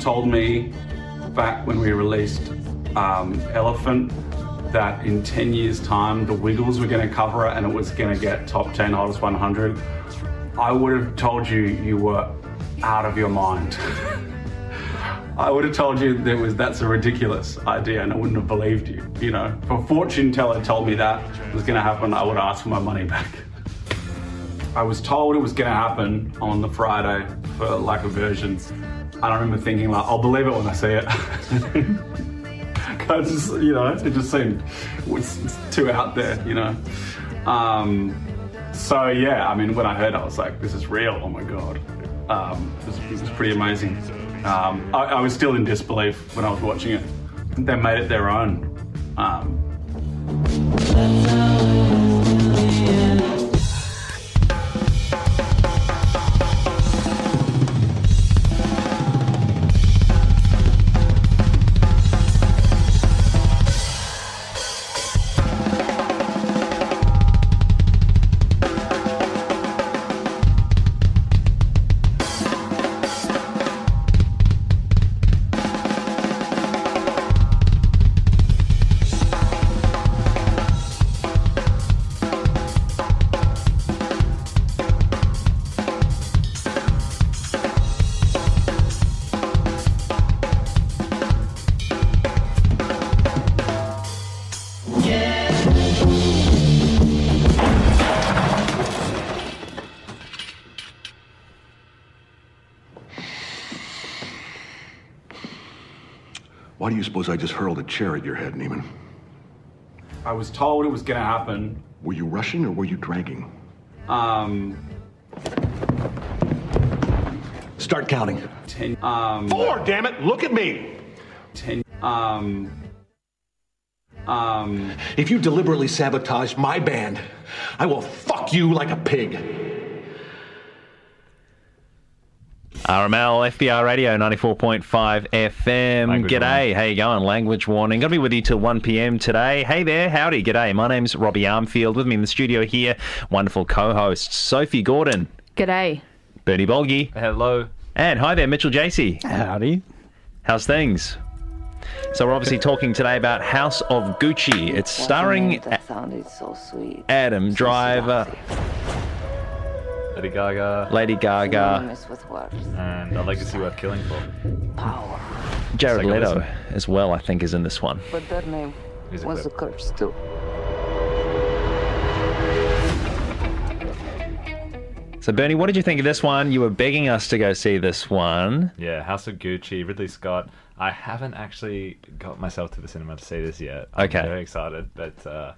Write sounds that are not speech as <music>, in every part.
told me back when we released um, Elephant that in 10 years' time the Wiggles were going to cover it and it was going to get top 10 hottest 100, I would have told you you were out of your mind. <laughs> I would have told you that was that's a ridiculous idea and I wouldn't have believed you. You know, if a fortune teller told me that was going to happen, I would ask for my money back. I was told it was going to happen on the Friday for lack of version. And I remember thinking like, I'll believe it when I see it. <laughs> I just, you know, it just seemed it's, it's too out there, you know. Um, so yeah, I mean, when I heard, it, I was like, this is real. Oh my god, um, it, was, it was pretty amazing. Um, I, I, was still in disbelief when I was watching it. They made it their own. Suppose I just hurled a chair at your head, Neiman? I was told it was going to happen. Were you rushing or were you dragging? Um, Start counting. ten, um, Four, damn it! Look at me! ten, um, um, If you deliberately sabotage my band, I will fuck you like a pig. RML, FBI Radio 94.5 FM. Language g'day, warning. how you going? Language warning. Gonna be with you till 1 p.m. today. Hey there, howdy, g'day. My name's Robbie Armfield. With me in the studio here, wonderful co-hosts Sophie Gordon, G'day. Bernie Bolgi, Hello. and hi there, Mitchell JC. Howdy. How's things? So we're obviously talking today about House of Gucci. It's starring That sounded so sweet. Adam So Driver, seductive. Lady Gaga. Lady Gaga, Synonymous with words. And a legacy worth killing for. Power. Jared Take Leto listen. as well. I think is in this one. But their name Music was a curse too. So Bernie, what did you think of this one? You were begging us to go see this one. Yeah, House of Gucci, Ridley Scott. I haven't actually got myself to the cinema to see this yet. Okay. I'm very excited, but uh,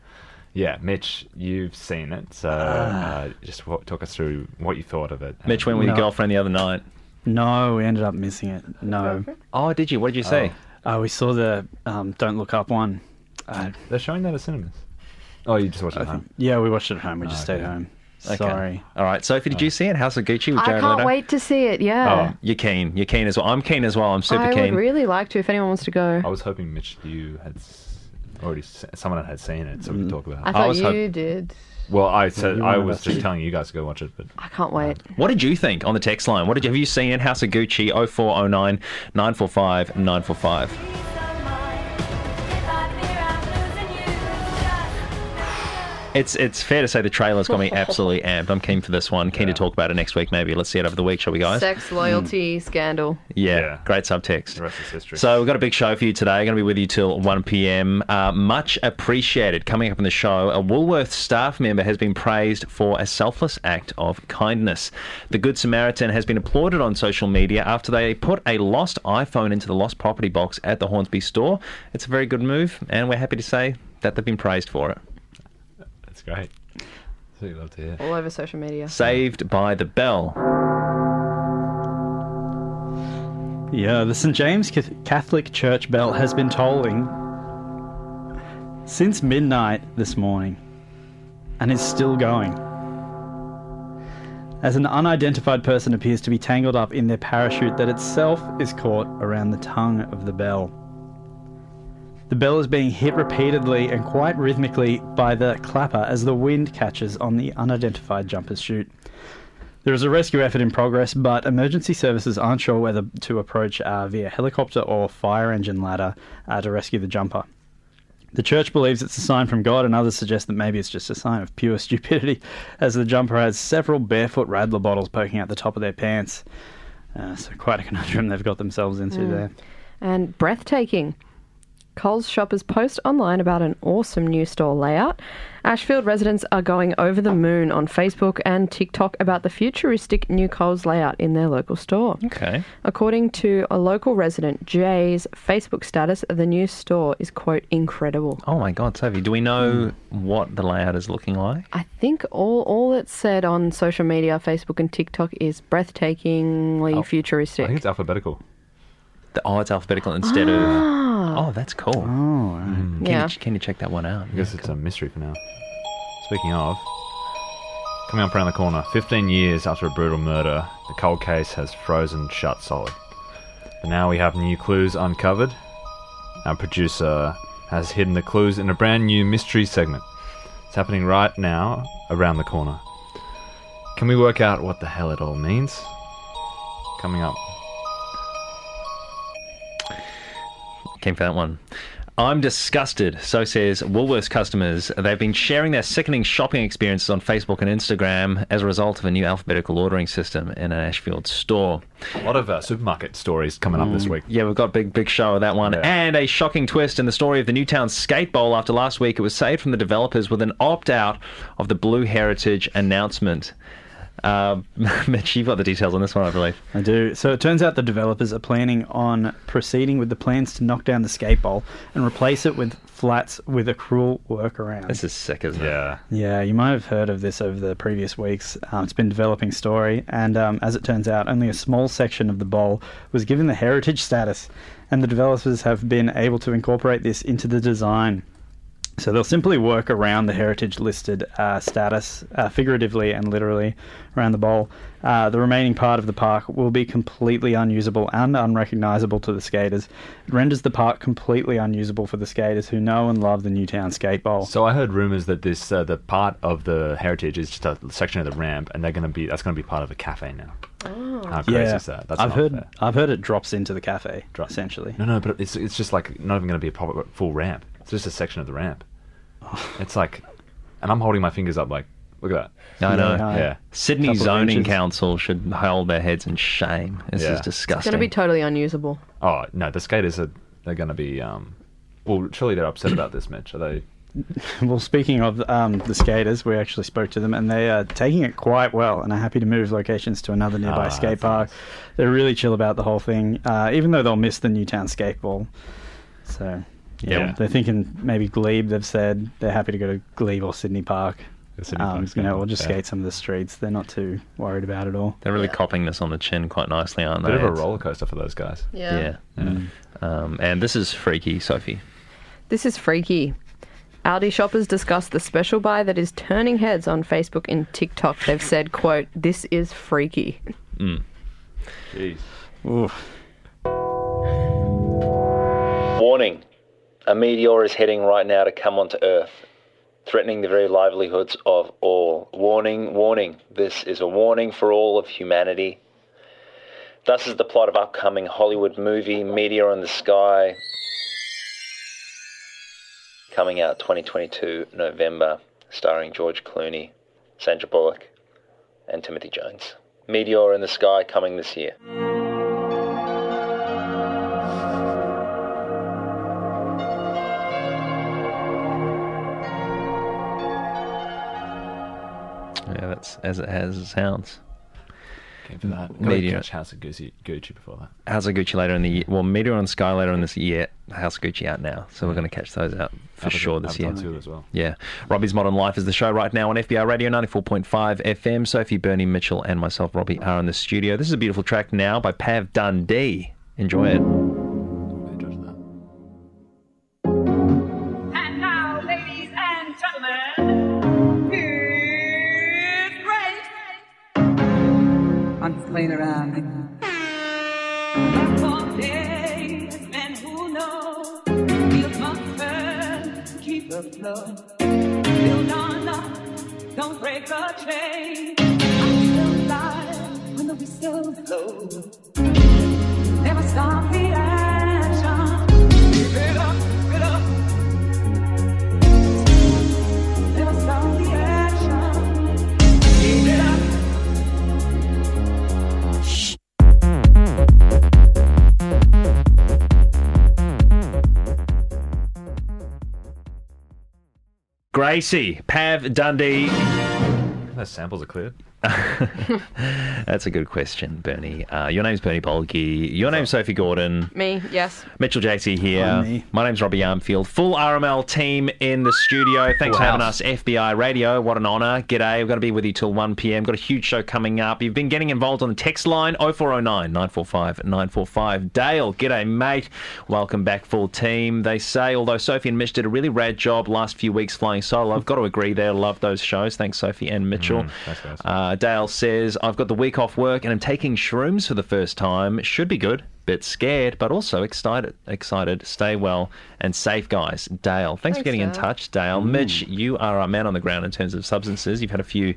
yeah, Mitch, you've seen it, so uh, just wa- talk us through what you thought of it. Mitch went with your girlfriend the other night. No, we ended up missing it. No. Oh, did you? What did you say? Uh, we saw the um, Don't Look Up one. Uh, They're showing that at cinemas. Oh, you just watched it I at home. think, yeah, we watched it at home. We just Oh, stayed home. Okay. Sorry. All right, Sophie, did you see it? House of Gucci with I Jared can't Leto? wait to see it. Yeah. Oh, You're keen. You're keen as well. I'm keen as well. I'm super I keen. would really like to if anyone wants to go. I was hoping, Mitch, you had s- already someone had seen it, so we could mm-hmm. talk about I it. thought was you hop- did. Well, I said I was just telling you guys to go watch it, but I can't wait. Um, what did you think on the text line? What did you, have you seen? House of Gucci 0409 945 945. It's it's fair to say the trailer's got me <laughs> absolutely amped. I'm keen for this one. Keen to talk about it next week, maybe. Let's see it over the week, shall we, guys? Sex, loyalty, scandal. Yeah, Yeah. great subtext. the rest is history. So we've got a big show for you today. Going to be with you till 1 p.m. Uh, much appreciated. Coming up in the show, a Woolworths staff member has been praised for a selfless act of kindness. The Good Samaritan has been applauded on social media after they put a lost iPhone into the lost property box at the Hornsby store. It's a very good move, and we're happy to say that they've been praised for it. That's great. That's what you love to hear. All over social media. Saved by the Bell. Yeah, the St. James Catholic Church bell has been tolling since midnight this morning and is still going. As an unidentified person appears to be tangled up in their parachute that itself is caught around the tongue of the bell. The bell is being hit repeatedly and quite rhythmically by the clapper as the wind catches on the unidentified jumper's chute. There is a rescue effort in progress, but emergency services aren't sure whether to approach uh, via helicopter or fire engine ladder uh, to rescue the jumper. The church believes it's a sign from God, and others suggest that maybe it's just a sign of pure <laughs> stupidity, as the jumper has several barefoot Radler bottles poking out the top of their pants. Uh, so, quite a conundrum they've got themselves into there. And breathtaking. Coles shoppers post online about an awesome new store layout. Ashfield residents are going over the moon on Facebook and TikTok about the futuristic new Coles layout in their local store. Okay. According to a local resident, Jay's Facebook status, the new store is, quote, incredible. Oh my God, Sophie, do we know hmm. what the layout is looking like? I think all, all that's said on social media, Facebook and TikTok, is breathtakingly futuristic. I think it's alphabetical. The, oh, it's alphabetical instead of. Ah. Oh, that's cool. Oh, right. Mm. Can, yeah. you, can you check that one out? I guess it's a mystery for now. Speaking of, coming up around the corner, 15 years after a brutal murder, the cold case has frozen shut solid. But now we have new clues uncovered. Our producer has hidden the clues in a brand new mystery segment. It's happening right now around the corner. Can we work out what the hell it all means? Coming up. Came for that one. I'm disgusted, so says Woolworths customers. They've been sharing their sickening shopping experiences on Facebook and Instagram as a result of a new alphabetical ordering system in an Ashfield store. A lot of uh, supermarket stories coming up this week. Yeah, we've got a big, big show of that one. Yeah. And a shocking twist in the story of the Newtown Skate Bowl after last week. It was saved from the developers with an opt out of the Blue Heritage announcement. Uh, <laughs> Mitch, you've got the details on this one, I believe. I do. So it turns out the developers are planning on proceeding with the plans to knock down the skate bowl and replace it with flats with a cruel workaround. This is sick, isn't it? Yeah. Yeah, you might have heard of this over the previous weeks. Um, it's been a developing story, and um, as it turns out, only a small section of the bowl was given the heritage status, and the developers have been able to incorporate this into the design. So they'll simply work around the heritage listed uh, status, uh, figuratively and literally, around the bowl. Uh, the remaining part of the park will be completely unusable and unrecognizable to the skaters. It renders the park completely unusable for the skaters who know and love the Newtown Skate Bowl. So I heard rumors that this uh, the part of the heritage is just a section of the ramp, and they're going to be that's going to be part of a cafe now. How crazy yeah, is that? That's I've heard. fair. I've heard it drops into the cafe, Drop- essentially. No, no, but it's it's just like not even going to be a proper full ramp. It's just a section of the ramp. It's like, and I'm holding my fingers up like, look at that. I know. Yeah, Yeah. Sydney Couple of Zoning inches. Council should hold their heads in shame. This Yeah. is It's It's disgusting. going to be totally unusable. Oh no, the skaters are they're going to be um. Well, surely they're upset about this, Mitch. Are they? <laughs> Well, speaking of um, the skaters, we actually spoke to them, and they are taking it quite well, and are happy to move locations to another nearby Ah, skate that's park. nice. They're really chill about the whole thing, uh, even though they'll miss the Newtown skate bowl. So, yeah, Yeah. they're thinking maybe Glebe. They've said they're happy to go to Glebe or Sydney Park. The Sydney Um, Park's you know, gonna- or just yeah. skate some of the streets. They're not too worried about it all. They're really copping this on the chin quite nicely, aren't they? Bit they? of a roller coaster for those guys. Yeah. Yeah. Um, and this is freaky, Sophie. This is freaky. Aldi shoppers discuss the special buy that is turning heads on Facebook and TikTok. They've said, quote, this is freaky. Jeez. Ooh. Warning a meteor is heading right now to come onto Earth, threatening the very livelihoods of all. Warning, warning. This is a warning for all of humanity. Thus is the plot of upcoming Hollywood movie Meteor in the Sky, coming out 2022 November, starring George Clooney, Sandra Bullock, and Timothy Jones. Meteor in the Sky coming this year. As it has it sounds. Came for that. Meteor. catch House of Gucci, Gucci before that. House of Gucci later in the year. Well, Meteor and Sky later in this year. House of Gucci out now, so we're going to catch those out for Avatar- sure this year. Avatar 2 as well. Yeah. Robbie's Modern Life is the show right now on FBI Radio 94.5 FM. Sophie, Bernie, Mitchell, and myself, Robbie, are in the studio. This is a beautiful track now by Pav Dundee. Enjoy it. Gracie, Pav, Dundee. Those samples are cleared. <laughs> That's a good question, Bernie. Uh, your name's Bernie Bolgi. Your name's Sophie Gordon. Me, yes. Mitchell JC here. I'm me. My name's Robbie Armfield. Full RML team in the studio. Thanks Full for having us, FBI Radio. What an honour. G'day. We're going to be with you till 1 pm. Got a huge show coming up. You've been getting involved on the text line 0409 945 945. Dale, g'day, mate. Welcome back, full team. They say, although Sophie and Mitch did a really rad job last few weeks flying solo, I've got to agree there. Love those shows. Thanks, Sophie and Mitchell. thanks, guys. Uh, Uh, Dale says, I've got the week off work and I'm taking shrooms for the first time. Should be good. Bit scared, but also excited. Excited. Stay well and safe, guys. Dale, thanks, for Thanks, getting in touch. Dale, mm. Mitch, you are our man on the ground in terms of substances. You've had a few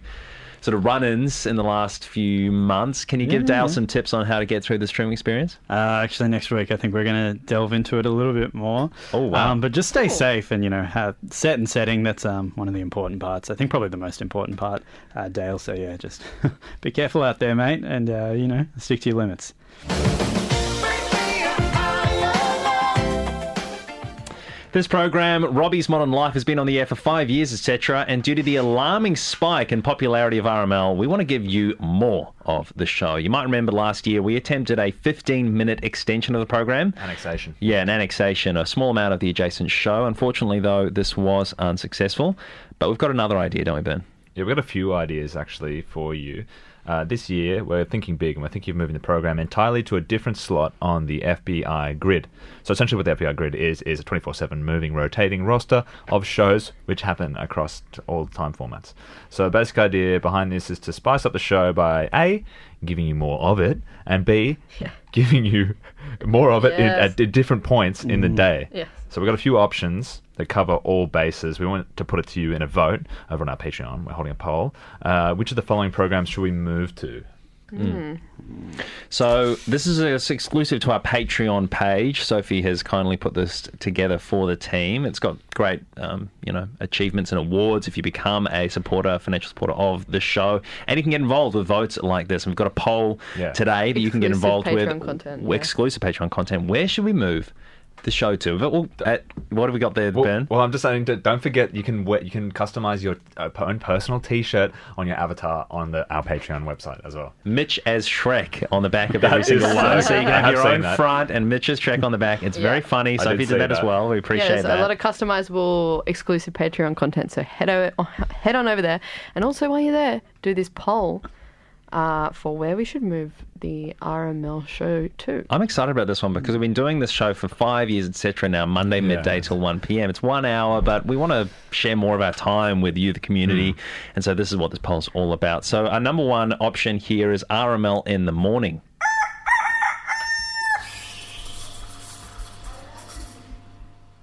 sort of run-ins in the last few months. Can you give Dale some tips on how to get through the stream experience? Uh, actually, next week I think we're going to delve into it a little bit more. Oh, wow. Um, but just stay safe and you know have set and setting. That's um, one of the important parts. I think probably the most important part, uh, Dale. So yeah, just <laughs> be careful out there, mate, and uh, you know stick to your limits. This program, Robbie's Modern Life, has been on the air for five years, etc. And due to the alarming spike in popularity of RML, we want to give you more of the show. You might remember last year we attempted a 15 minute extension of the program. Annexation. Yeah, an annexation, a small amount of the adjacent show. Unfortunately, though, this was unsuccessful. But we've got another idea, don't we, Ben? Yeah, we've got a few ideas actually for you. Uh, this year, we're thinking big and we're thinking of moving the program entirely to a different slot on the FBI grid. So, essentially, what the FBI grid is, is a 24 7 moving, rotating roster of shows which happen across all time formats. So, the basic idea behind this is to spice up the show by A, giving you more of it, and B, giving you <laughs> more of it in, Yes. at, at different points in the day. Yes. So we've got a few options that cover all bases. We want to put it to you in a vote over on our Patreon. We're holding a poll. Uh, which of the following programs should we move to? So this is a, it's exclusive to our Patreon page. Sophie has kindly put this together for the team. It's got great, um, you know, achievements and awards if you become a supporter, financial supporter of the show, and you can get involved with votes like this. And we've got a poll Yeah. today that you can get Exclusive involved with. Content, yeah. Exclusive Patreon content. Where should we move the show to? But, well, at, what have we got there, Well, Ben? well, I'm just saying, that don't forget you can we- you can customize your uh, own personal T-shirt on your avatar on the our Patreon website as well. Mitch as Shrek on the back of That every single so one. So you can <laughs> have have your own that. front and Mitch's Shrek on the back. It's very funny. I Sophie did did see that, as well. We Yeah, appreciate there's that. a lot of customizable exclusive Patreon content. So head over, <laughs> head on over there, and also while you're there, do this poll uh, for where we should move the RML show to. I'm excited about this one because we've been doing this show for five years, etc. Now Monday midday till one p.m. It's one hour, but we want to share more of our time with you, the community, and so this is what this poll's all about. So our number one option here is RML in the morning.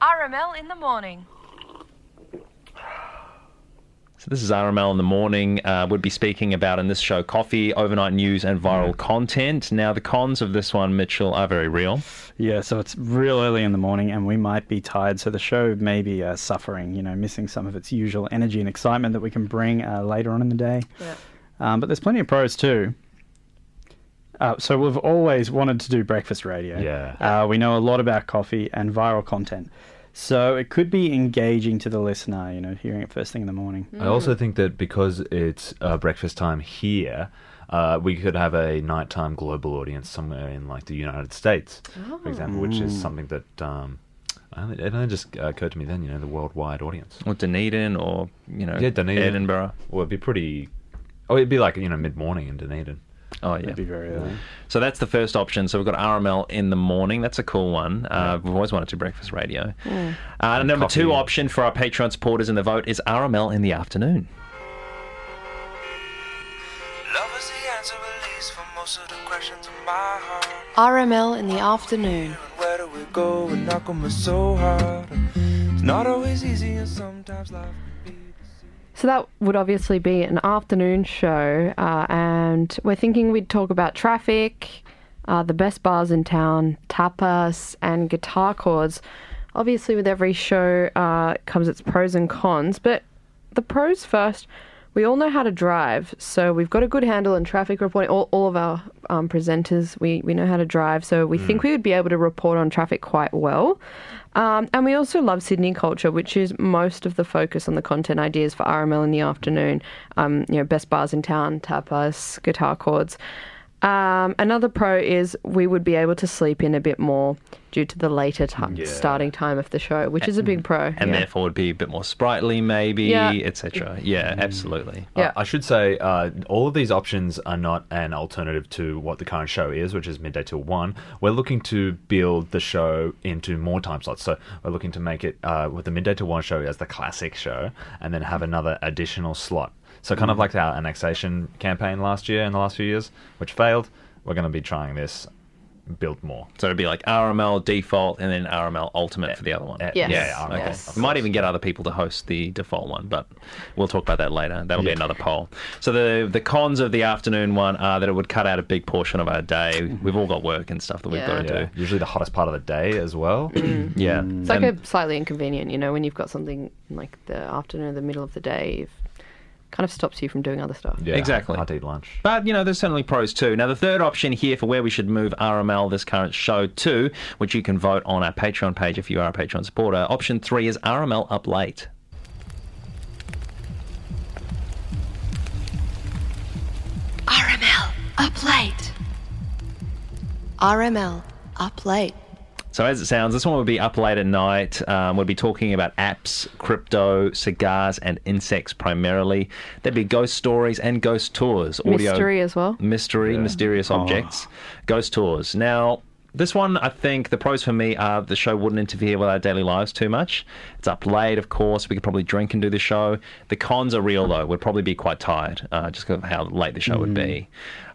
RML in the morning. So this is RML in the morning. Uh, would be speaking about in this show coffee, overnight news, and viral content. Now the cons of this one, Mitchell, are very real. Yeah, so it's real early in the morning, and we might be tired. So the show may be uh, suffering, you know, missing some of its usual energy and excitement that we can bring uh, later on in the day. Yeah. Um, but there's plenty of pros too. Uh, so we've always wanted to do breakfast radio. Yeah. Uh, we know a lot about coffee and viral content. So it could be engaging to the listener, you know, hearing it first thing in the morning. I also think that because it's uh, breakfast time here, uh, we could have a nighttime global audience somewhere in like the United States, for example, which is something that um, it only just uh, occurred to me then. You know, the worldwide audience. Or Dunedin, or you know, Yeah, Dunedin. Edinburgh. Well, it'd be pretty. Oh, it'd be like you know mid morning in Dunedin. Oh yeah. It'd be very early. So that's the first option. So we've got RML in the morning. That's a cool one. Uh, we've always wanted to breakfast radio. Uh, number coffee. two option for our Patreon supporters in the vote is RML in the afternoon. Love is the answer, at least for most of the questions in my heart. RML in the afternoon. Where do we go when knock on me so hard? It's not always easy, and sometimes life can be. So that would obviously be an afternoon show, uh, and we're thinking we'd talk about traffic, uh, the best bars in town, tapas, and guitar chords. Obviously, with every show uh, comes its pros and cons, but the pros first. We all know how to drive, so we've got a good handle on traffic reporting. All, all of our um, presenters, we, we know how to drive, so we think we would be able to report on traffic quite well. Um, and we also love Sydney culture, which is most of the focus on the content ideas for RML in the afternoon. Um, you know, best bars in town, tapas, guitar chords. Um, another pro is we would be able to sleep in a bit more due to the later ti starting time of the show, which is a big pro. and yeah. therefore would be a bit more sprightly, maybe, Yeah. etc. Yeah, absolutely. Yeah. I, I should say uh, all of these options are not an alternative to what the current show is, which is midday till one. We're looking to build the show into more time slots. So we're looking to make it uh, with the midday till one show as the classic show, and then have another additional slot. So kind of like our annexation campaign last year in the last few years, which failed. We're going to be trying this, build more. So it'd be like RML default and then RML ultimate for the other one. Yeah, Yes. yeah, yeah, Okay. Yes. We might even get other people to host the default one, but we'll talk about that later. That'll be another poll. So the the cons of the afternoon one are that it would cut out a big portion of our day. Mm-hmm. We've all got work and stuff that we've Yeah. got to Yeah, do. usually the hottest part of the day as well. <clears throat> Yeah, It's like And- a slightly inconvenient, you know, when you've got something in like the afternoon or the middle of the day, it kind of stops you from doing other stuff. Yeah, Exactly. Hard to eat lunch. But, you know, there's certainly pros too. Now, the third option here for where we should move RML this current show to, which you can vote on our Patreon page if you are a Patreon supporter, option three is RML up late. RML up late. RML up late. So, as it sounds, this one would be up late at night. Um, we'd be talking about apps, crypto, cigars, and insects primarily. There'd be ghost stories and ghost tours. Audio, Mystery as well. mystery, mysterious objects, ghost tours. Now, this one, I think the pros for me are the show wouldn't interfere with our daily lives too much. It's up late, of course. We could probably drink and do the show. The cons are real, though. We'd probably be quite tired uh, just because of how late the show would be.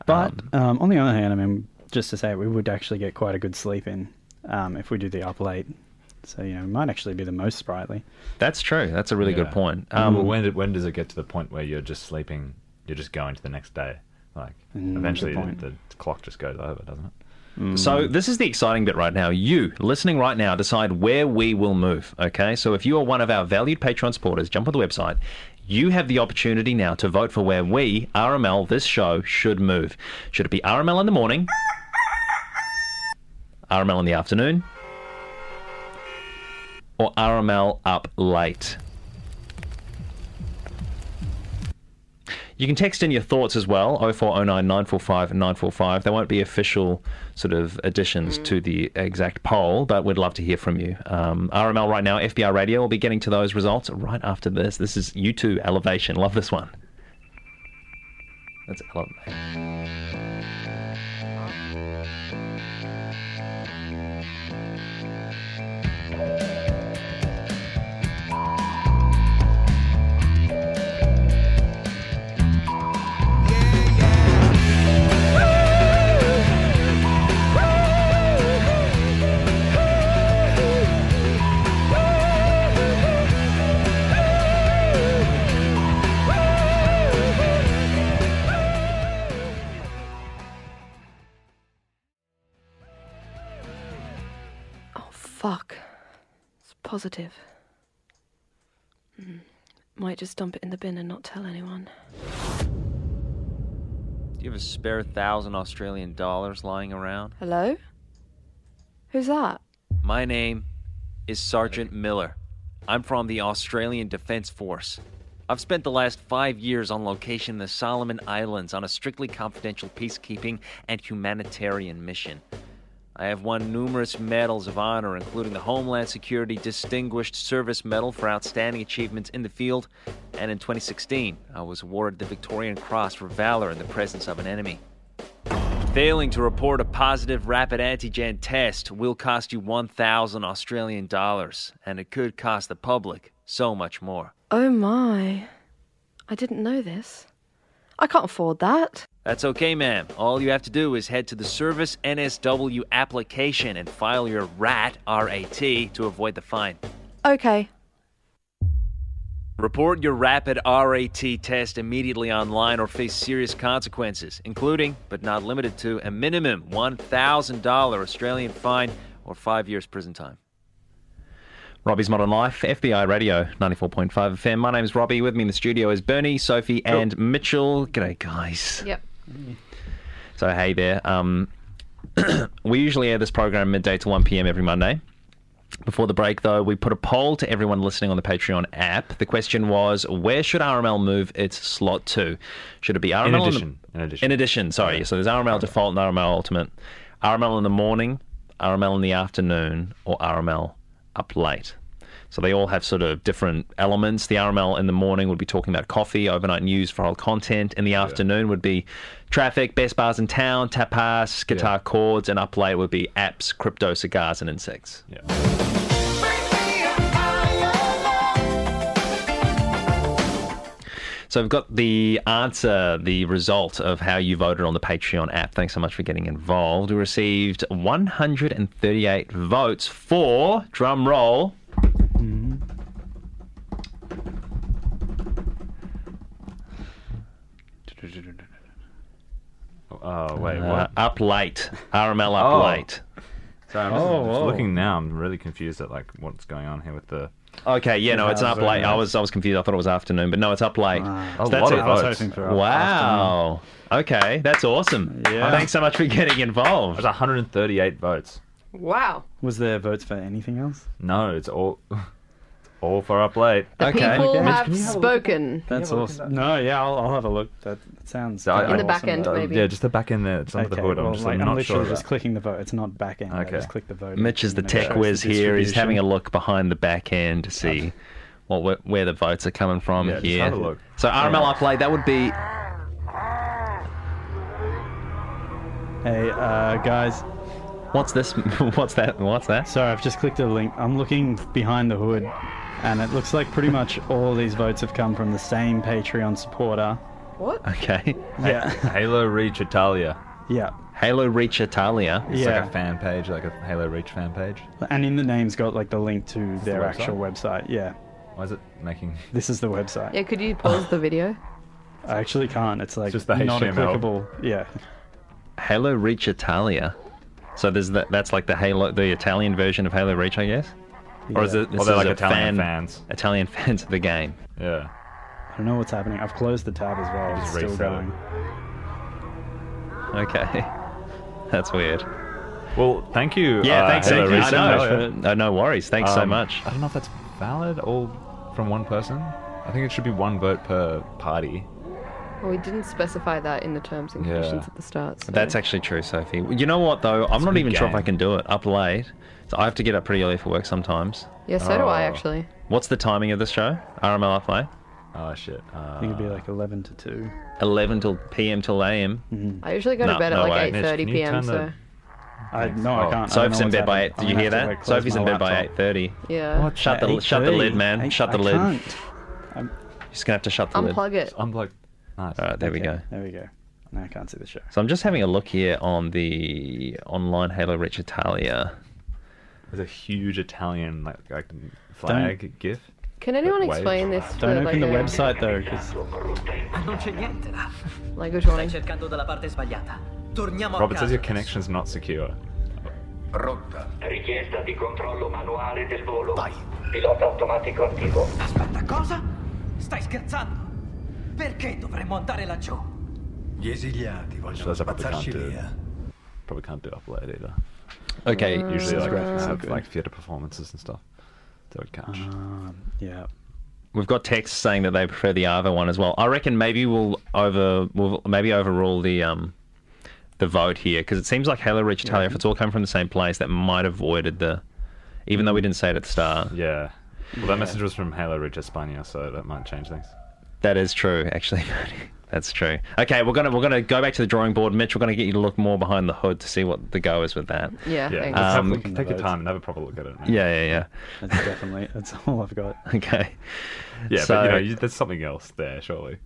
But um, on the other hand, I mean, just to say, we would actually get quite a good sleep in um, if we do the up late. So you know, it might actually be the most sprightly. That's true. That's a really good point. Um, Um, when did, when does it get to the point where you're just sleeping? You're just going to the next day. Like Mm, eventually, the, the clock just goes over, doesn't it? So this is the exciting bit right now. You listening right now decide where we will move. Okay, so if you are one of our valued Patreon supporters, jump on the website. You have the opportunity now to vote for where we, RML, this show, should move. Should it be RML in the morning, RML in the afternoon, or RML up late? You can text in your thoughts as well, 0409 945 945. There won't be official sort of additions to the exact poll, but we'd love to hear from you. Um, RML right now, FBI Radio will be getting to those results right after this. This is U2 Elevation. Love this one. That's Elevation. Oh, fuck. Positive. Mm. Might just dump it in the bin and not tell anyone. Do you have a spare thousand Australian dollars lying around? Hello? Who's that? My name is Sergeant Miller. I'm from the Australian Defence Force. I've spent the last five years on location in the Solomon Islands on a strictly confidential peacekeeping and humanitarian mission. I have won numerous medals of honor, including the Homeland Security Distinguished Service Medal for outstanding achievements in the field, and in 2016, I was awarded the Victorian Cross for valor in the presence of an enemy. Failing to report a positive rapid antigen test will cost you 1,000 Australian dollars, and it could cost the public so much more. Oh my. I didn't know this. I can't afford that. That's okay, ma'am. All you have to do is head to the Service NSW application and file your RAT, R A T, to avoid the fine. Okay. Report your rapid RAT test immediately online or face serious consequences, including, but not limited to, a minimum $1,000 Australian fine or five years prison time. Robbie's Modern Life, FBI Radio, 94.5 FM. My name's Robbie. With me in the studio is Bernie, Sophie, and Mitchell. G'day, guys. Yep. So, hey there. Um, <clears throat> we usually air this program midday to 1 p.m. every Monday. Before the break, though, we put a poll to everyone listening on the Patreon app. The question was, where should RML move its slot to? Should it be RML In the- addition. In addition. In addition, sorry. So there's RML default and RML ultimate. RML in the morning, RML in the afternoon, or RML up late. So they all have sort of different elements. The RML in the morning would be talking about coffee, overnight news, viral content. In the afternoon would be traffic, best bars in town, tapas, guitar chords, and up late would be apps, crypto, cigars, and insects. Yeah. So we've got the answer, the result of how you voted on the Patreon app. Thanks so much for getting involved. We received 138 votes for, drum roll, Oh, wait, uh, what? up late. RML up Oh. late. So I'm just, Oh, just whoa. looking now. I'm really confused at like what's going on here with the. Okay, yeah, no, it's up very late. I was I was confused. I thought it was afternoon, but no, it's up late. Ah. A that's lot it. of I was votes. hoping for Wow. Okay, that's awesome. Yeah. Thanks so much for getting involved. There's 138 votes. Wow. Was there votes for anything else? No, it's all <laughs> all for up late. The Okay. people Okay. have have spoken. That's awesome. No, yeah, I'll, I'll have a look. That sounds So I- kinda In the back end, though. maybe. Yeah, just the back end there. It's under Okay, the hood. well, I'm just like, like, I'm not literally sure. just about. clicking the vote. It's not back end. I Okay. just click the vote. Mitch is the and then it tech shows whiz the here. He's having a look behind the back end to see what where, where the votes are coming from Yeah, just here. have a look. So RML up late, that would be Hey, uh, guys. what's this? <laughs> what's that? What's that? Sorry, I've just clicked a link. I'm looking behind the hood, and it looks like pretty much all these votes have come from the same Patreon supporter. What? Okay. Yeah, Halo Reach Italia. yeah. Halo Reach Italia. It's Yeah. like a fan page, like a Halo Reach fan page. And in the name's got like the link to their website? actual website. Yeah, Why is it making? <laughs> this is the website. Yeah, could you pause the video? I actually can't. It's like just the not a HTML. clickable. Yeah, Halo Reach Italia. So there's that. That's like the Halo, the Italian version of Halo Reach, I guess. Or is it? This Or they're is like Italian fan, fans. Italian <laughs> fans of the game. Yeah. I don't know what's happening. I've closed the tab as well. It's still going. Okay. That's weird. Well, thank you. Yeah, uh, thanks. Halo Thank you. I know. Italia. No, no worries. Thanks so Um, much. I don't know if that's valid all from one person. I think it should be one vote per party. Well, we didn't specify that in the terms and Yeah. conditions at the start. So. That's actually true, Sophie. You know what though? I'm a not good even sure if I game. can do it up late. So I have to get up pretty early for work sometimes. yeah, so do I Oh. actually. What's the timing of this show? RML up late? Oh shit. Uh, I think it'd be like 11 to 2. 11 till PM till AM. I usually go No, to bed no at like way. Mitch, 8:30 can you p.m. turn So the- I no, Oh. I can't. Sophie's I in don't know bed by 8. what's Did you happening. hear I'm gonna that? have to, like, close Sophie's in my bed by laptop. 8:30. yeah, What? Shut the- At shut the lid, man. I- Shut the I lid. can't. I'm, Just gonna have to shut the lid. unplug it. I'm like, nice. All right, there we go. There we go. Now I can't see the show. So I'm just having a look here on the online Halo Reach Italia. There's a huge Italian like, like flag gif. Can anyone Waves. explain this Don't like open the a website though, because Non c'è niente là. Language warning. Stai cercando dalla parte sbagliata. Torniamo Robert says your connection's not secure. Rotta. Richiesta di controllo manuale del volo. Vai. Pilota automatico attivo. Aspetta, cosa? Stai scherzando? Perché dovremmo andare laggiù? Gli esiliati Which says I probably can't do. Probably can't do up late either. Okay. Usually like graphics have good. like theatre performances and stuff. So it catch. um, yeah. We've got texts saying that they prefer the Ava one as well. I reckon maybe we'll over we'll maybe overrule the um the vote here because it seems like Halo Reach Italia, if it's all coming from the same place, that might have avoided the. Even though we didn't say it at the start, Yeah. Well, that message was from Halo Reach España, so that might change things. That is true. Actually, <laughs> that's true. Okay, we're gonna we're gonna go back to the drawing board. Mitch, we're gonna get you to look more behind the hood to see what the go is with that. Yeah, Yeah. thanks. let's have- Um, look- take your time and have a proper look at it. man. Yeah, yeah, yeah. That's definitely that's <laughs> all I've got. <laughs> Okay. Yeah, So- but you know, you, there's something else there, surely.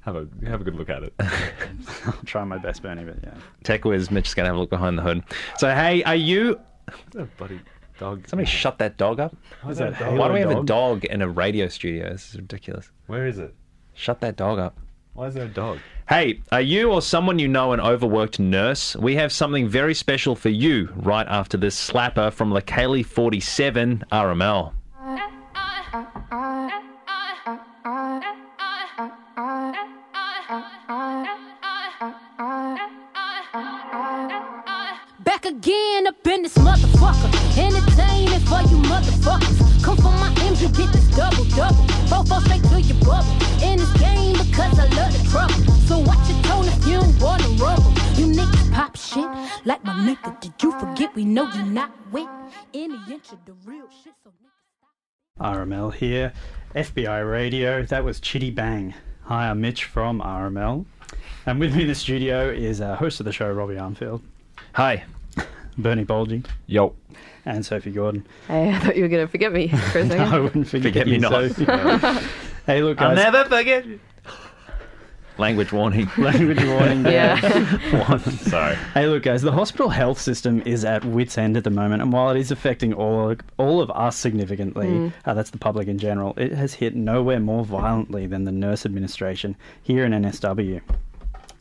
Have a have a good look at it. I'll try my best, Bernie, but yeah. Tech Wiz, Mitch is gonna have a look behind the hood. So hey, are you? Oh, buddy. Dog. Somebody shut that dog up. Why is that Why do we have a dog? dog in a radio studio? This is ridiculous. Where is it? Shut that dog up. Why is there a dog? Hey, are you or someone you know an overworked nurse? We have something very special for you right after this slapper from Lakali 47 RML. Back again up in this motherfucker. Entertaining for you motherfuckers. Come for my M's, you get this double double. Four four straight to your bubble. In this game because I love the trouble. So watch your tone if you don't wanna rumble. You niggas pop shit like my nigga. Did you forget we know you're not with any inch of the real shit? So RML here, FBI Radio. That was Chitty Bang. Hi, I'm Mitch from RML, and with me in the studio is our host of the show, Robbie Armfield. Hi, Bernie Bolgy. Yo. And Sophie Gordon. Hey, I thought you were going to forget me for a <laughs> second. I wouldn't forget, Forget me you, not. Sophie. <laughs> hey, look, guys. I'll never forget you. Language warning. <laughs> Language warning. Yeah. Sorry. Hey, look, guys. The hospital health system is at wit's end at the moment, and while it is affecting all all of us significantly, Mm. uh, that's the public in general, it has hit nowhere more violently than the nurse administration here in NSW.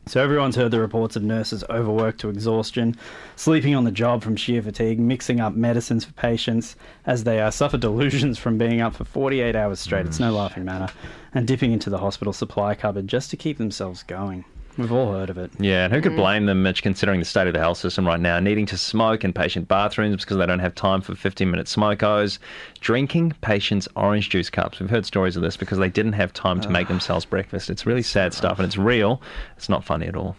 So everyone's heard the reports of nurses overworked to exhaustion, sleeping on the job from sheer fatigue, mixing up medicines for patients as they uh, suffer delusions from being up for 48 hours straight. It's no laughing matter, and dipping into the hospital supply cupboard just to keep themselves going. We've all heard of it. Yeah, and who could Mm. blame them, Mitch, considering the state of the health system right now? Needing to smoke in patient bathrooms because they don't have time for 15 minute smokos, drinking patients' orange juice cups. We've heard stories of this because they didn't have time to make themselves breakfast. It's really sad stuff, and it's real. It's not funny at all.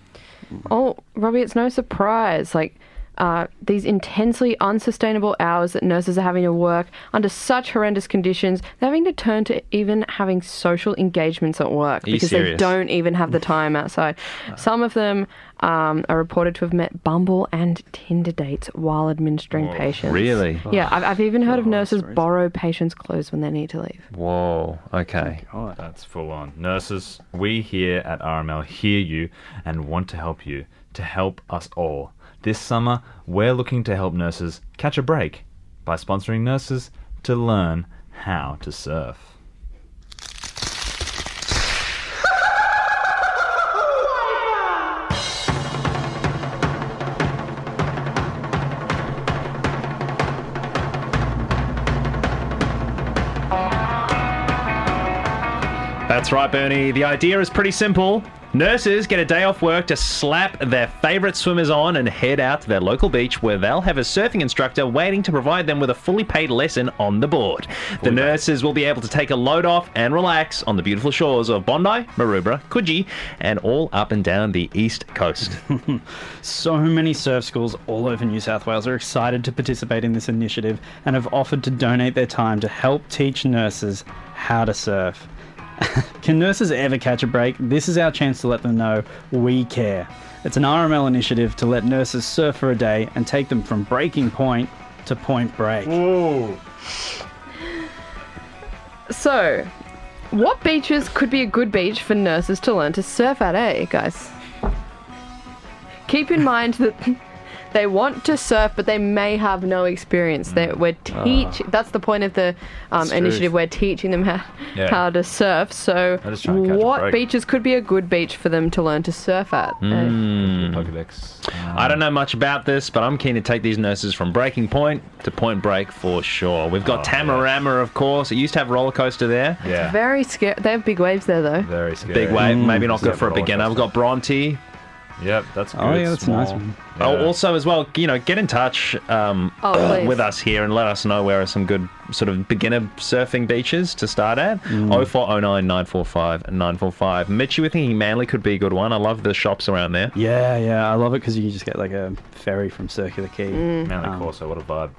Oh, Robbie, it's no surprise. Like, uh, these intensely unsustainable hours that nurses are having to work under such horrendous conditions, they're having to turn to even having social engagements at work Are you because they don't even have the time outside. <laughs> Some of them um, are reported to have met Bumble and Tinder dates while administering patients. Really? Yeah, I've, I've even heard of nurses borrow patients' clothes when they need to leave. Whoa, okay. That's full on. Nurses, we here at RML hear you and want to help you, to help us all. This summer, we're looking to help nurses catch a break by sponsoring nurses to learn how to surf. That's right, Bernie. The idea is pretty simple. Nurses get a day off work to slap their favourite swimmers on and head out to their local beach where they'll have a surfing instructor waiting to provide them with a fully paid lesson on the board. The nurses will be able to take a load off and relax on the beautiful shores of Bondi, Maroubra, Coogee, and all up and down the east coast. <laughs> So many surf schools all over New South Wales are excited to participate in this initiative and have offered to donate their time to help teach nurses how to surf. <laughs> Can nurses ever catch a break? This is our chance to let them know we care. It's an RML initiative to let nurses surf for a day and take them from breaking point to point break. So, what beaches could be a good beach for nurses to learn to surf at, eh, guys? Keep in mind that they want to surf, but they may have no experience. They, we're teach. That's the point of the um, It's true. initiative. We're teaching them how, Yeah. how to surf. So, They're just trying to catch a what beaches could be a good beach for them to learn to surf at? Mm. Pokedex. I don't know much about this, but I'm keen to take these nurses from breaking point to point break for sure. We've got Oh, Tamarama, of course. It used to have roller coaster there. Yeah. Very scary. They have big waves there, though. Very scary. Big wave, maybe not good for a roller beginner. We've got Bronte. Yep, that's good. Oh, yeah, that's a nice small. one. Oh, also as well, you know, get in touch um, Oh, <clears throat> with us here and let us know where are some good sort of beginner surfing beaches to start at. Oh four oh nine nine four five nine four five. Mitch, you were thinking Manly could be a good one. I love the shops around there. Yeah, yeah, I love it because you can just get like a ferry from Circular Quay. Mm. Manly Um, Corso, what a vibe.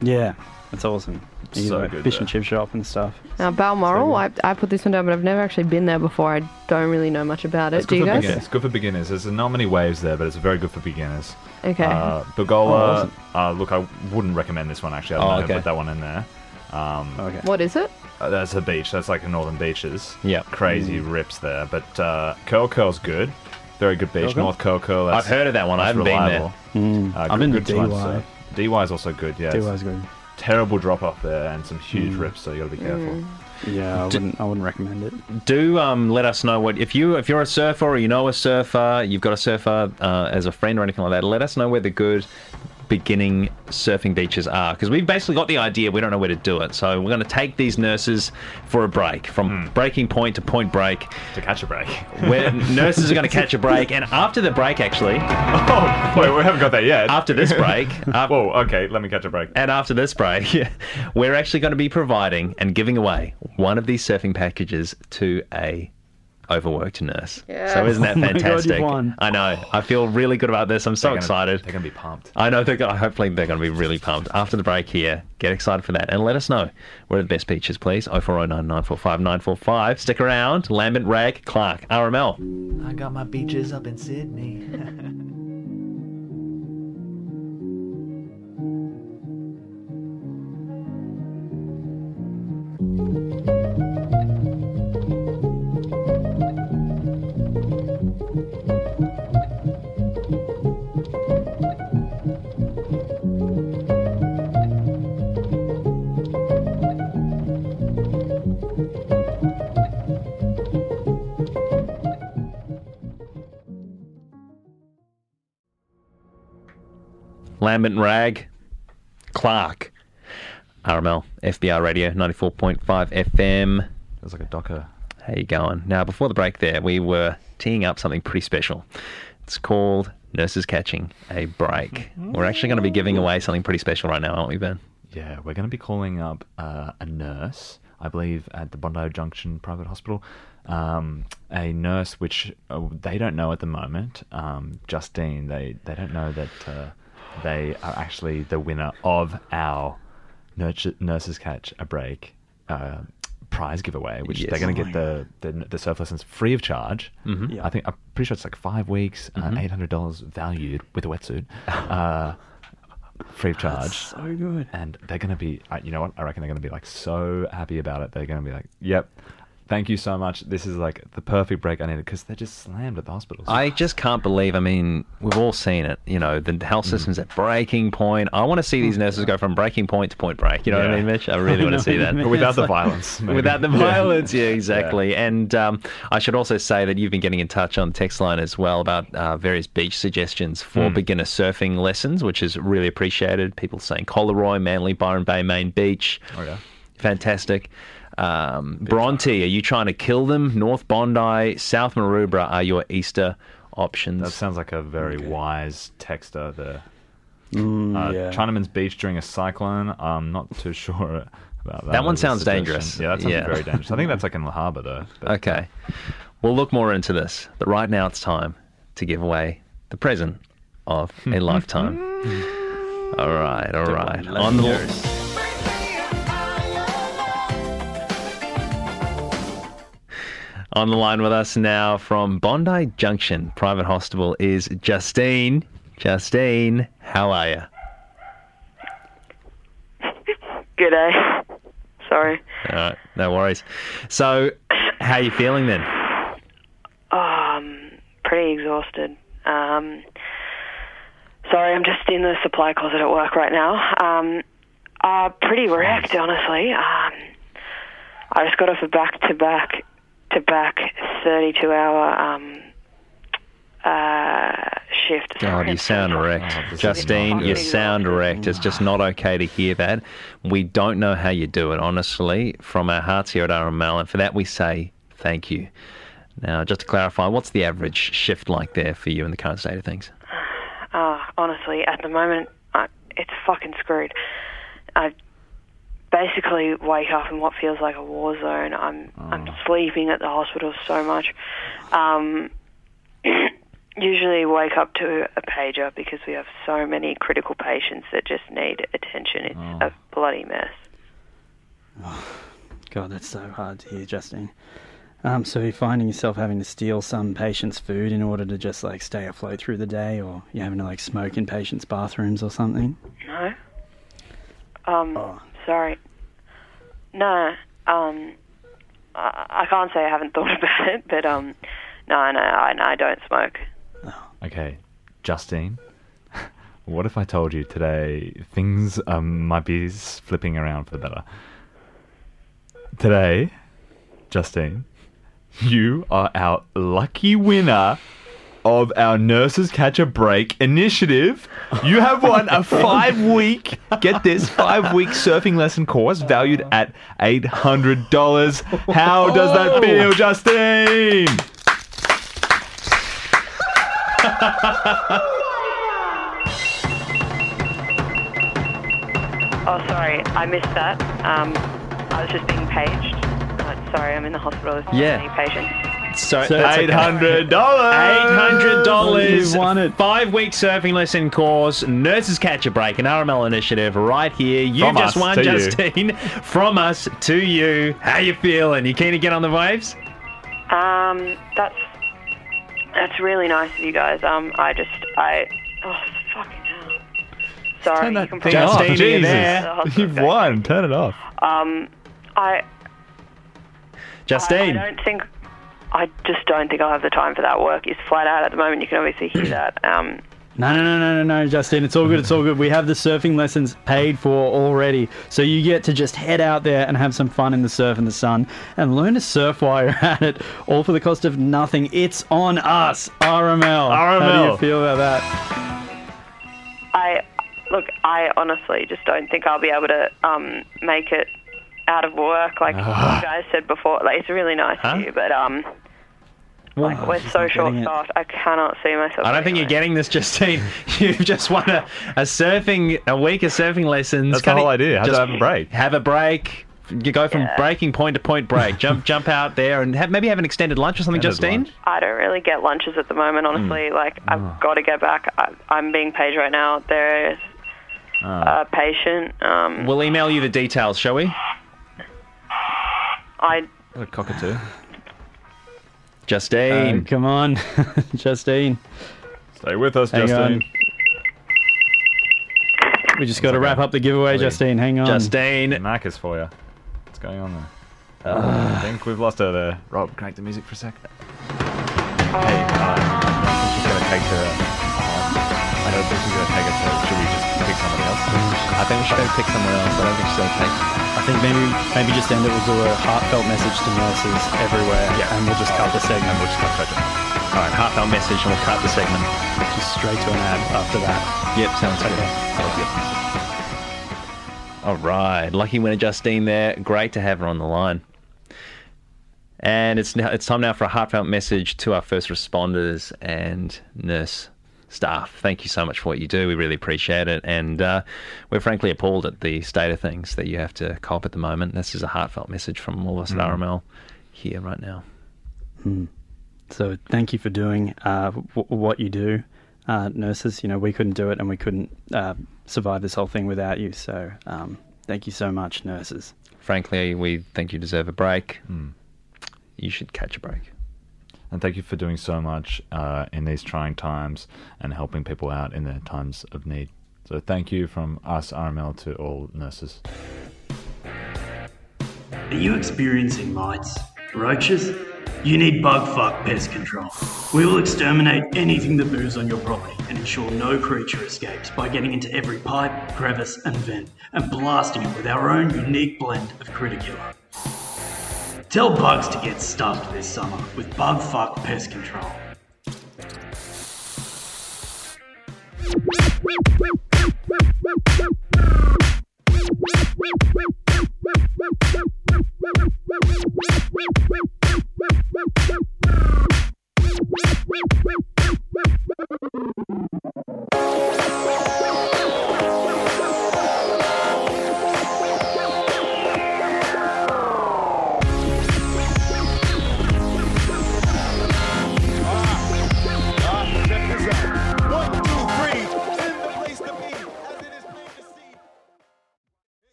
Yeah, that's awesome. You So go to good fish there. and chip shop and stuff. Now, Balmoral, I, I put this one down, but I've never actually been there before. I don't really know much about it. It's Do good you for guys? beginners. It's good for beginners. There's not many waves there, but it's very good for beginners. Okay. Uh, Oh, Bilgola, awesome. uh, look, I wouldn't recommend this one actually. I don't Oh, know okay. put that one in there. Um, Okay. What is it? uh, that's a beach. That's like the northern beaches. Yeah. Crazy rips there. But uh, Curl Curl's good. Very good beach. Curl Curl? North Curl Curl. I've heard of that one. I haven't been there. reliable. Mm, Uh, I've good- been good one, DY. so- DY is also good, yes. DY's good. Terrible drop off there and some huge Mm. rips, so you got to be careful. Yeah, I D- wouldn't. I wouldn't recommend it. Do um, let us know what if you if you're a surfer or you know a surfer, you've got a surfer uh, as a friend or anything like that. Let us know where the good beginning surfing beaches are because we've basically got the idea. We don't know where to do it, so we're going to take these nurses for a break from hmm. breaking point to point break to catch a break. <laughs> Where nurses are going to catch a break, and after the break, actually, <laughs> Oh, wait, we haven't got that yet. after this <laughs> break, Whoa, okay, let me catch a break. and after this break, we're actually going to be providing and giving away one of these surfing packages to a overworked nurse. Yeah. So isn't that <laughs> Oh my God, you've fantastic? won. I know. I feel really good about this. I'm so They're gonna- excited. They're going to be pumped. I know they're going hopefully they're going to be really pumped after the break here. Get excited for that and let us know where are the best beaches, please. 0409 945 945. Stick around. Lambert, Rag, Clark, RML. I got my beaches up in Sydney. <laughs> Lambert Rag, Clark, RML, FBI Radio 94.5 FM. Feels like a docker. How you going? Now, before the break there, we were teeing up something pretty special. It's called Nurses Catching a Break. We're actually going to be giving away something pretty special right now, aren't we, Ben? Yeah, we're going to be calling up uh, a nurse, I believe, at the Bondi Junction Private Hospital. Um, a nurse which uh, they don't know at the moment, um, Justine. They they don't know that uh, they are actually the winner of our nurture, nurses catch a break uh, prize giveaway, which Yes. they're going Oh to get the, the the surf lessons free of charge. Mhm. Yeah. I think I'm pretty sure it's like five weeks, uh, Mhm. eight hundred dollars valued with a wetsuit. <laughs> Uh, free of charge So good. and they're going to be you know what i reckon they're going to be like so happy about it they're going to be like yep thank you so much this is like the perfect break i needed because they're just slammed at the hospitals I just can't believe. I mean, we've all seen it. You know, the health system's at breaking point. I want to see these nurses go from breaking point to point break. You know what I Yeah. mean, Mitch? I really want to <laughs> see that. but without the violence <laughs> maybe. Without the violence, <laughs> yeah, exactly. And um, I should also say that you've been getting in touch on the text line as well about uh, various beach suggestions for Hmm. beginner surfing lessons, which is really appreciated. People saying Collaroy, Manly, Byron Bay, Main Beach. oh yeah Fantastic. Um, Bronte, are you trying to kill them? North Bondi, South Maroubra are your Easter options. that sounds like a very wise texter there Mm, uh, yeah. chinaman's beach during a cyclone i'm not too <laughs> sure about that That one sounds suggestion. dangerous. yeah that sounds Yeah. very dangerous i think that's like in the harbor though but- Okay. We'll look more into this, but right now it's time to give away the present of a <laughs> lifetime. All right, all right. On the On the line with us now from Bondi Junction Private Hospital is Justine. Justine, how are you? Good day. Sorry. All right, no worries. So, how are you feeling then? Um, pretty exhausted. Um, sorry, I'm just in the supply closet at work right now. Um, uh, pretty wrecked, honestly. Um, I just got off a back-to-back to back 32 hour um, uh, shift. God, you sound wrecked. Justine, you sound wrecked. It's just not okay to hear that. We don't know how you do it, honestly, from our hearts here at RML, and for that we say thank you. Now, just to clarify, what's the average shift like there for you in the current state of things? Uh, <sighs> honestly, at the moment, I, it's fucking screwed. I basically wake up in what feels like a war zone. I'm I'm sleeping at the hospital so much. Um, <clears throat> usually wake up to a pager because we have so many critical patients that just need attention. It's a bloody mess. Oh, <sighs> God, that's so hard to hear, Justine. Um, so you're finding yourself having to steal some patient's food in order to just like stay afloat through the day, or you're having to like smoke in patients' bathrooms or something. No. Um, sorry. No. Um, I, I can't say I haven't thought <laughs> about it, but um, no, no, I, no, I don't smoke. Okay, Justine, <laughs> What if I told you today things um, might be flipping around for the better? Today, Justine, <laughs> you are our lucky winner of our Nurses Catch a Break initiative. You have won a five week, get this, five week surfing lesson course valued at $800. How does that feel, Justine? <laughs> Oh, sorry, I missed that. Um, I was just being paged. Uh, sorry, I'm in the hospital. There's too Yeah. many patients. So, So $800. Eight hundred dollars. You won it. Five week surfing lesson course. Nurses catch a break. An RML initiative right here. You From just us won, to you. Justine. From us to you. How you feeling? You keen to get on the waves? Um, that's that's really nice of you guys. Um, I just I oh fucking hell. Sorry, Turn you that can thing probably off. Justine, you Jesus. there? You've won. Turn it off. Um, I I, I don't think I just don't think I'll have the time for that. Work It's flat out at the moment. You can obviously hear that. Um, No, no, no, no, no, no, Justine. It's all good. It's all good. We have the surfing lessons paid for already. So you get to just head out there and have some fun in the surf and the sun and learn to surf while you're <laughs> at it, all for the cost of nothing. It's on us, RML. How do you feel about that? I look. I honestly just don't think I'll be able to um, make it out of work. Like Ah. you guys said before, like it's really nice Huh? of you, but um, like we're so short getting it. staffed. I cannot see myself. I don't think you're getting this, <laughs> Justine. You've just won a, a surfing, a week of surfing lessons. That's the Kinda whole idea. Have to just have a break. Have a break. You go from Yeah. breaking point to point break. <laughs> Jump, jump out there, and have, maybe have an extended lunch or something, Extended Justine. lunch. I don't really get lunches at the moment, honestly. Like I've got to get back. I, I'm being paid right now. There is Ah. a patient. Um, We'll email you the details, shall we? I What a cockatoo. Justine. Oh, come on, <laughs> Justine. Stay with us, Hang Justine. on. We just got to wrap up the giveaway, Justine. Hang on. Justine. Mac is for you. What's going on there? Uh, I think we've lost her there. Rob, crank the music for a sec. Hey, uh, I think she's gonna take her. Uh, I don't think she's gonna take it to. Should we just pick somebody else? I think we should go pick someone else. I don't think she's take. I think maybe maybe just end it. We'll do a heartfelt message to nurses everywhere, and we'll just cut the segment. And we'll just cut to All right, heartfelt message, and we'll cut the segment. Just straight to an ad after that. Yep, sounds good. All right, lucky winner Justine there. Great to have her on the line. And it's now it's time now for a heartfelt message to our first responders and nurse staff. Thank you so much for what you do. We really appreciate it, and uh, we're frankly appalled at the state of things that you have to cop at the moment. This is a heartfelt message from all of us at Mm. RML here right now. Hmm. So thank you for doing uh, w- what you do, uh, nurses. You know we couldn't do it, and we couldn't uh, survive this whole thing without you. So um, thank you so much, nurses. Frankly, we think you deserve a break. You should catch a break. And thank you for doing so much uh, in these trying times and helping people out in their times of need. So thank you from us, RML, to all nurses. Are you experiencing mites? Roaches? You need Bugfuck Pest Control. We will exterminate anything that moves on your property and ensure no creature escapes by getting into every pipe, crevice, and vent and blasting it with our own unique blend of Killer. Tell bugs to get stuffed this summer with bug Bugfuck Pest Control.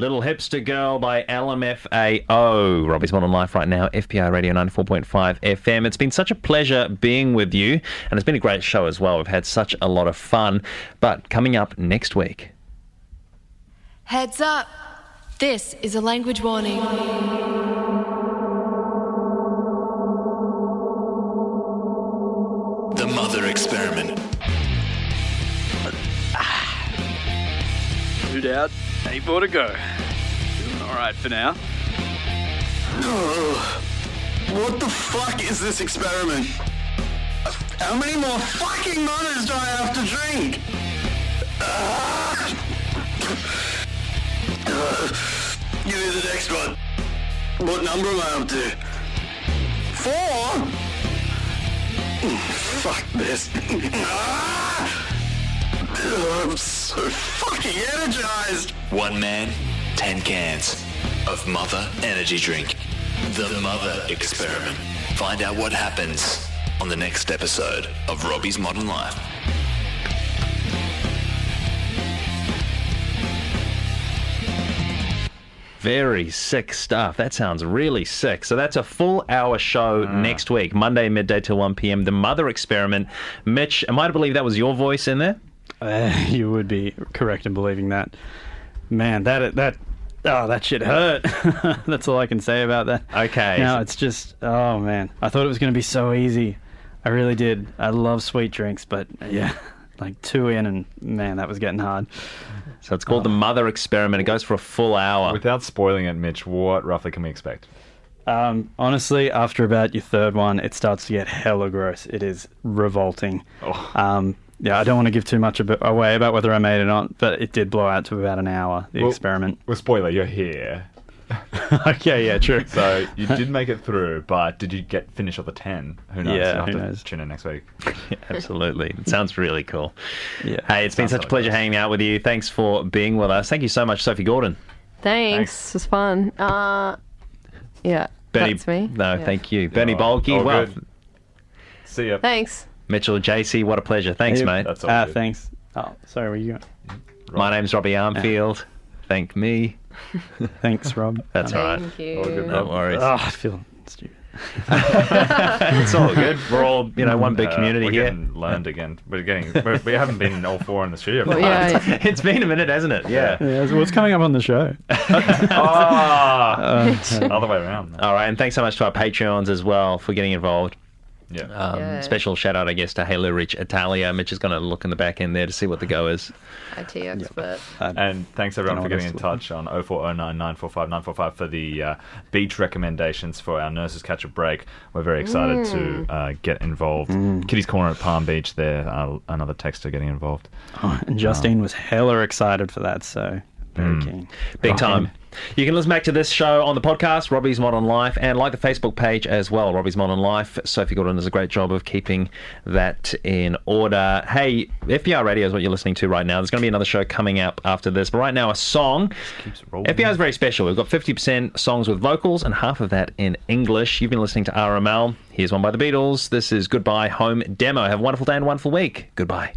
Little Hipster Girl by LMFAO. Robbie's Modern Life right now, FBI Radio 94.5 FM. It's been such a pleasure being with you, and it's been a great show as well. We've had such a lot of fun. But coming up next week. Heads up! This is a language warning. The Mother Experiment. Dude doubt eight more to go. Doing alright for now. <sighs> What the fuck is this experiment? How many more fucking mothers do I have to drink? Uh, <sighs> give me the next one. What number am I up to? Four? <sighs> Fuck this. <laughs> Ah! I'm so energized. One man, ten cans of Mother Energy Drink. The Mother Experiment. Find out what happens on the next episode of Robbie's Modern Life. Very sick stuff. That sounds really sick. So that's a full hour show mm. next week, Monday midday till 1 p.m. The Mother Experiment. Mitch, am I to believe that was your voice in there? Uh, <laughs> you would be correct in believing that. Man, that that oh that shit hurt. <laughs> That's all I can say about that. Okay. No, it's just oh man. I thought it was going to be so easy. I really did. I love sweet drinks, but yeah, <laughs> like two in and man, that was getting hard. So it's called the Mother Experiment. It goes for a full hour. Without spoiling it, Mitch, what roughly can we expect? Um, honestly, after about your third one, it starts to get hella gross. It is revolting. Oh. Um, yeah, I don't want to give too much ab- away about whether I made it or not, but it did blow out to about an hour, the Well- experiment. Well, spoiler, you're here. <laughs> okay, yeah, true. So you <laughs> did make it through, but did you get finish off the ten? Who knows? Yeah, You'll have who to knows? Tune in next week. <laughs> Absolutely. It sounds really cool. Yeah. Hey, it's been such a like pleasure hanging out with you. Thanks for being with us. Thank you so much, Sophie Gordon. Thanks. It was fun. Uh, yeah, Bernie, that's me. No, Yeah. thank you. Bernie all Bolke. Well, good. See ya. Thanks. Mitchell, JC, what a pleasure. Thanks, Hey, mate. That's all Ah, good. thanks. Oh, sorry, where you going? My name's Robbie Armfield. Thank me. <laughs> Thanks, Rob. That's all right. Thank you. All good, No worries. Oh, I feel stupid. <laughs> it's all good. We're all, you know, one big Uh, community we're here. getting learned again. We're getting. We're, we haven't been all four in the studio. for Well, yeah, yeah. it's been a minute, hasn't it? Yeah. Yeah, so what's coming up on the show? <laughs> Ah, Uh, other way around. All right, and thanks so much to our Patreons as well for getting involved. Yeah. Um, Yeah. Special shout out, I guess, to Halo Rich Italia. Mitch is going to look in the back end there to see what the go is. <laughs> IT expert. And thanks everyone for getting in touch on 0409 945 945 for the uh, beach recommendations for our nurses catch a break. We're very excited to uh, get involved. Kitty's Corner at Palm Beach there, uh, another texter getting involved. oh, and Justine was hella excited for that, so very keen. Big time. You can listen back to this show on the podcast, Robbie's Modern Life, and like the Facebook page as well, Robbie's Modern Life. Sophie Gordon does a great job of keeping that in order. Hey, FBI Radio is what you're listening to right now. There's going to be another show coming up after this, but right now, a song. FBI is very special. We've got 50% songs with vocals and half of that in English. You've been listening to RML. Here's one by the Beatles. This is Goodbye Home Demo. Have a wonderful day and a wonderful week. Goodbye.